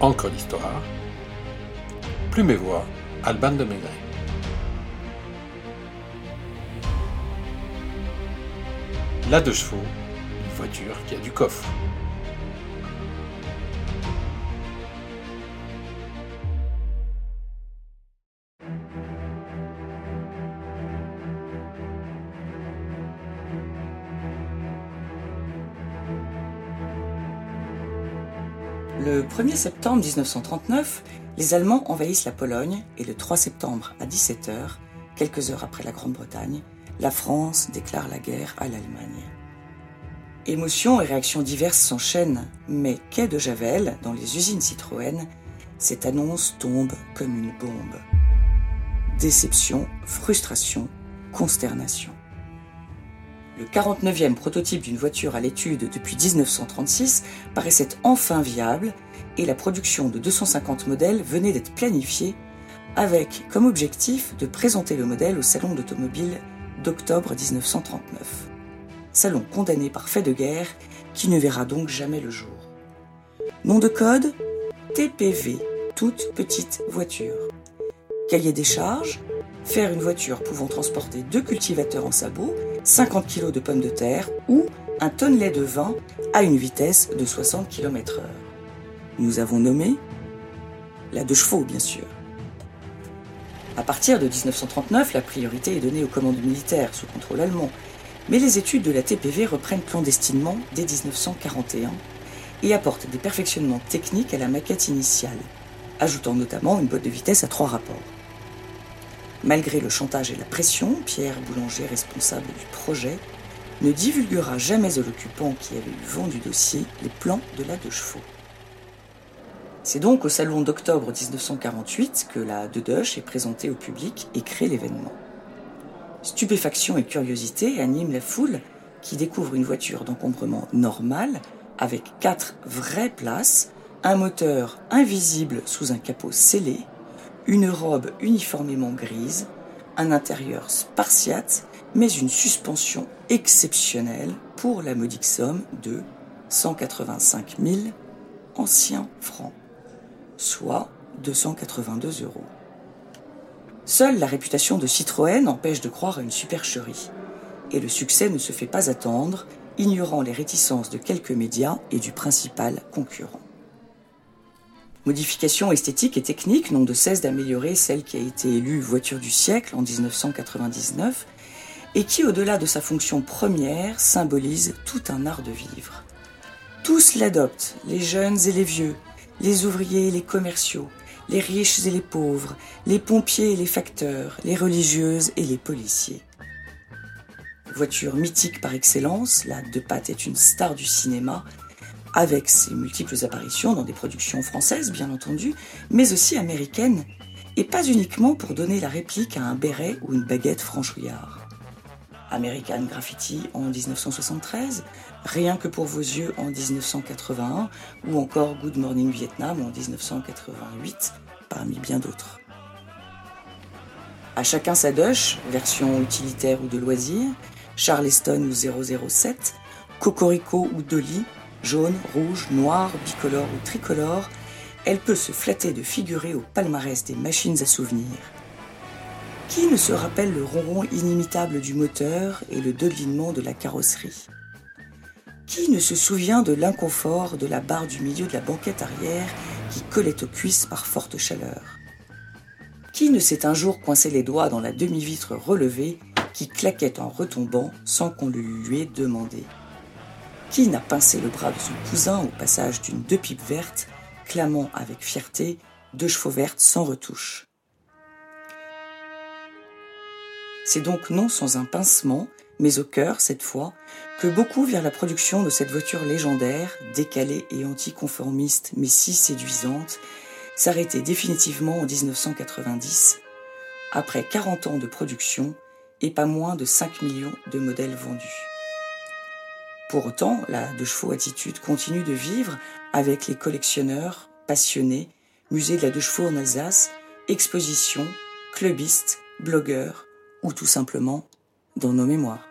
Encre d'histoire. Plume et voix, Alban de Maigret. La deux chevaux, une voiture qui a du coffre. Le 1er septembre 1939, les Allemands envahissent la Pologne et le 3 septembre à 17h, quelques heures après la Grande-Bretagne, la France déclare la guerre à l'Allemagne. Émotions et réactions diverses s'enchaînent, mais quai de Javel, dans les usines Citroën, cette annonce tombe comme une bombe. Déception, frustration, consternation. Le 49e prototype d'une voiture à l'étude depuis 1936 paraissait enfin viable et la production de 250 modèles venait d'être planifiée avec comme objectif de présenter le modèle au Salon d'automobile d'octobre 1939. Salon condamné par fait de guerre qui ne verra donc jamais le jour. Nom de code TPV, toute petite voiture. Cahier des charges faire une voiture pouvant transporter deux cultivateurs en sabot 50 kg de pommes de terre ou un tonnelet de vin à une vitesse de 60 km/h. Nous avons nommé la deux chevaux, bien sûr. À partir de 1939, la priorité est donnée aux commandes militaires sous contrôle allemand, mais les études de la TPV reprennent clandestinement dès 1941 et apportent des perfectionnements techniques à la maquette initiale, ajoutant notamment une boîte de vitesse à trois rapports. Malgré le chantage et la pression, Pierre Boulanger, responsable du projet, ne divulguera jamais à l'occupant qui avait eu vent du dossier les plans de la deux chevaux. C'est donc au salon d'octobre 1948 que la Deux est présentée au public et crée l'événement. Stupéfaction et curiosité animent la foule qui découvre une voiture d'encombrement normal avec quatre vraies places, un moteur invisible sous un capot scellé, une robe uniformément grise, un intérieur spartiate, mais une suspension exceptionnelle pour la modique somme de 185 000 anciens francs, soit 282 euros. Seule la réputation de Citroën empêche de croire à une supercherie, et le succès ne se fait pas attendre, ignorant les réticences de quelques médias et du principal concurrent. Modifications esthétiques et techniques n'ont de cesse d'améliorer celle qui a été élue voiture du siècle en 1999 et qui, au-delà de sa fonction première, symbolise tout un art de vivre. Tous l'adoptent, les jeunes et les vieux, les ouvriers et les commerciaux, les riches et les pauvres, les pompiers et les facteurs, les religieuses et les policiers. Voiture mythique par excellence, la Deux Pattes est une star du cinéma avec ses multiples apparitions dans des productions françaises, bien entendu, mais aussi américaines, et pas uniquement pour donner la réplique à un béret ou une baguette franchouillard. American Graffiti en 1973, Rien que pour vos yeux en 1981, ou encore Good Morning Vietnam en 1988, parmi bien d'autres. À chacun sa doche, version utilitaire ou de loisir, Charleston ou 007, Cocorico ou Dolly, jaune, rouge, noir, bicolore ou tricolore, elle peut se flatter de figurer au palmarès des machines à souvenirs. Qui ne se rappelle le ronron inimitable du moteur et le dolinement de la carrosserie? Qui ne se souvient de l'inconfort de la barre du milieu de la banquette arrière qui collait aux cuisses par forte chaleur? Qui ne s'est un jour coincé les doigts dans la demi-vitre relevée qui claquait en retombant sans qu'on le lui ait demandé? Qui n'a pincé le bras de son cousin au passage d'une deux pipes vertes, clamant avec fierté deux chevaux vertes sans retouche C'est donc non sans un pincement, mais au cœur cette fois, que beaucoup virent la production de cette voiture légendaire, décalée et anticonformiste mais si séduisante, s'arrêter définitivement en 1990, après 40 ans de production et pas moins de 5 millions de modèles vendus. Pour autant, la deux chevaux attitude continue de vivre avec les collectionneurs, passionnés, musée de la deux chevaux en Alsace, expositions, clubistes, blogueurs ou tout simplement dans nos mémoires.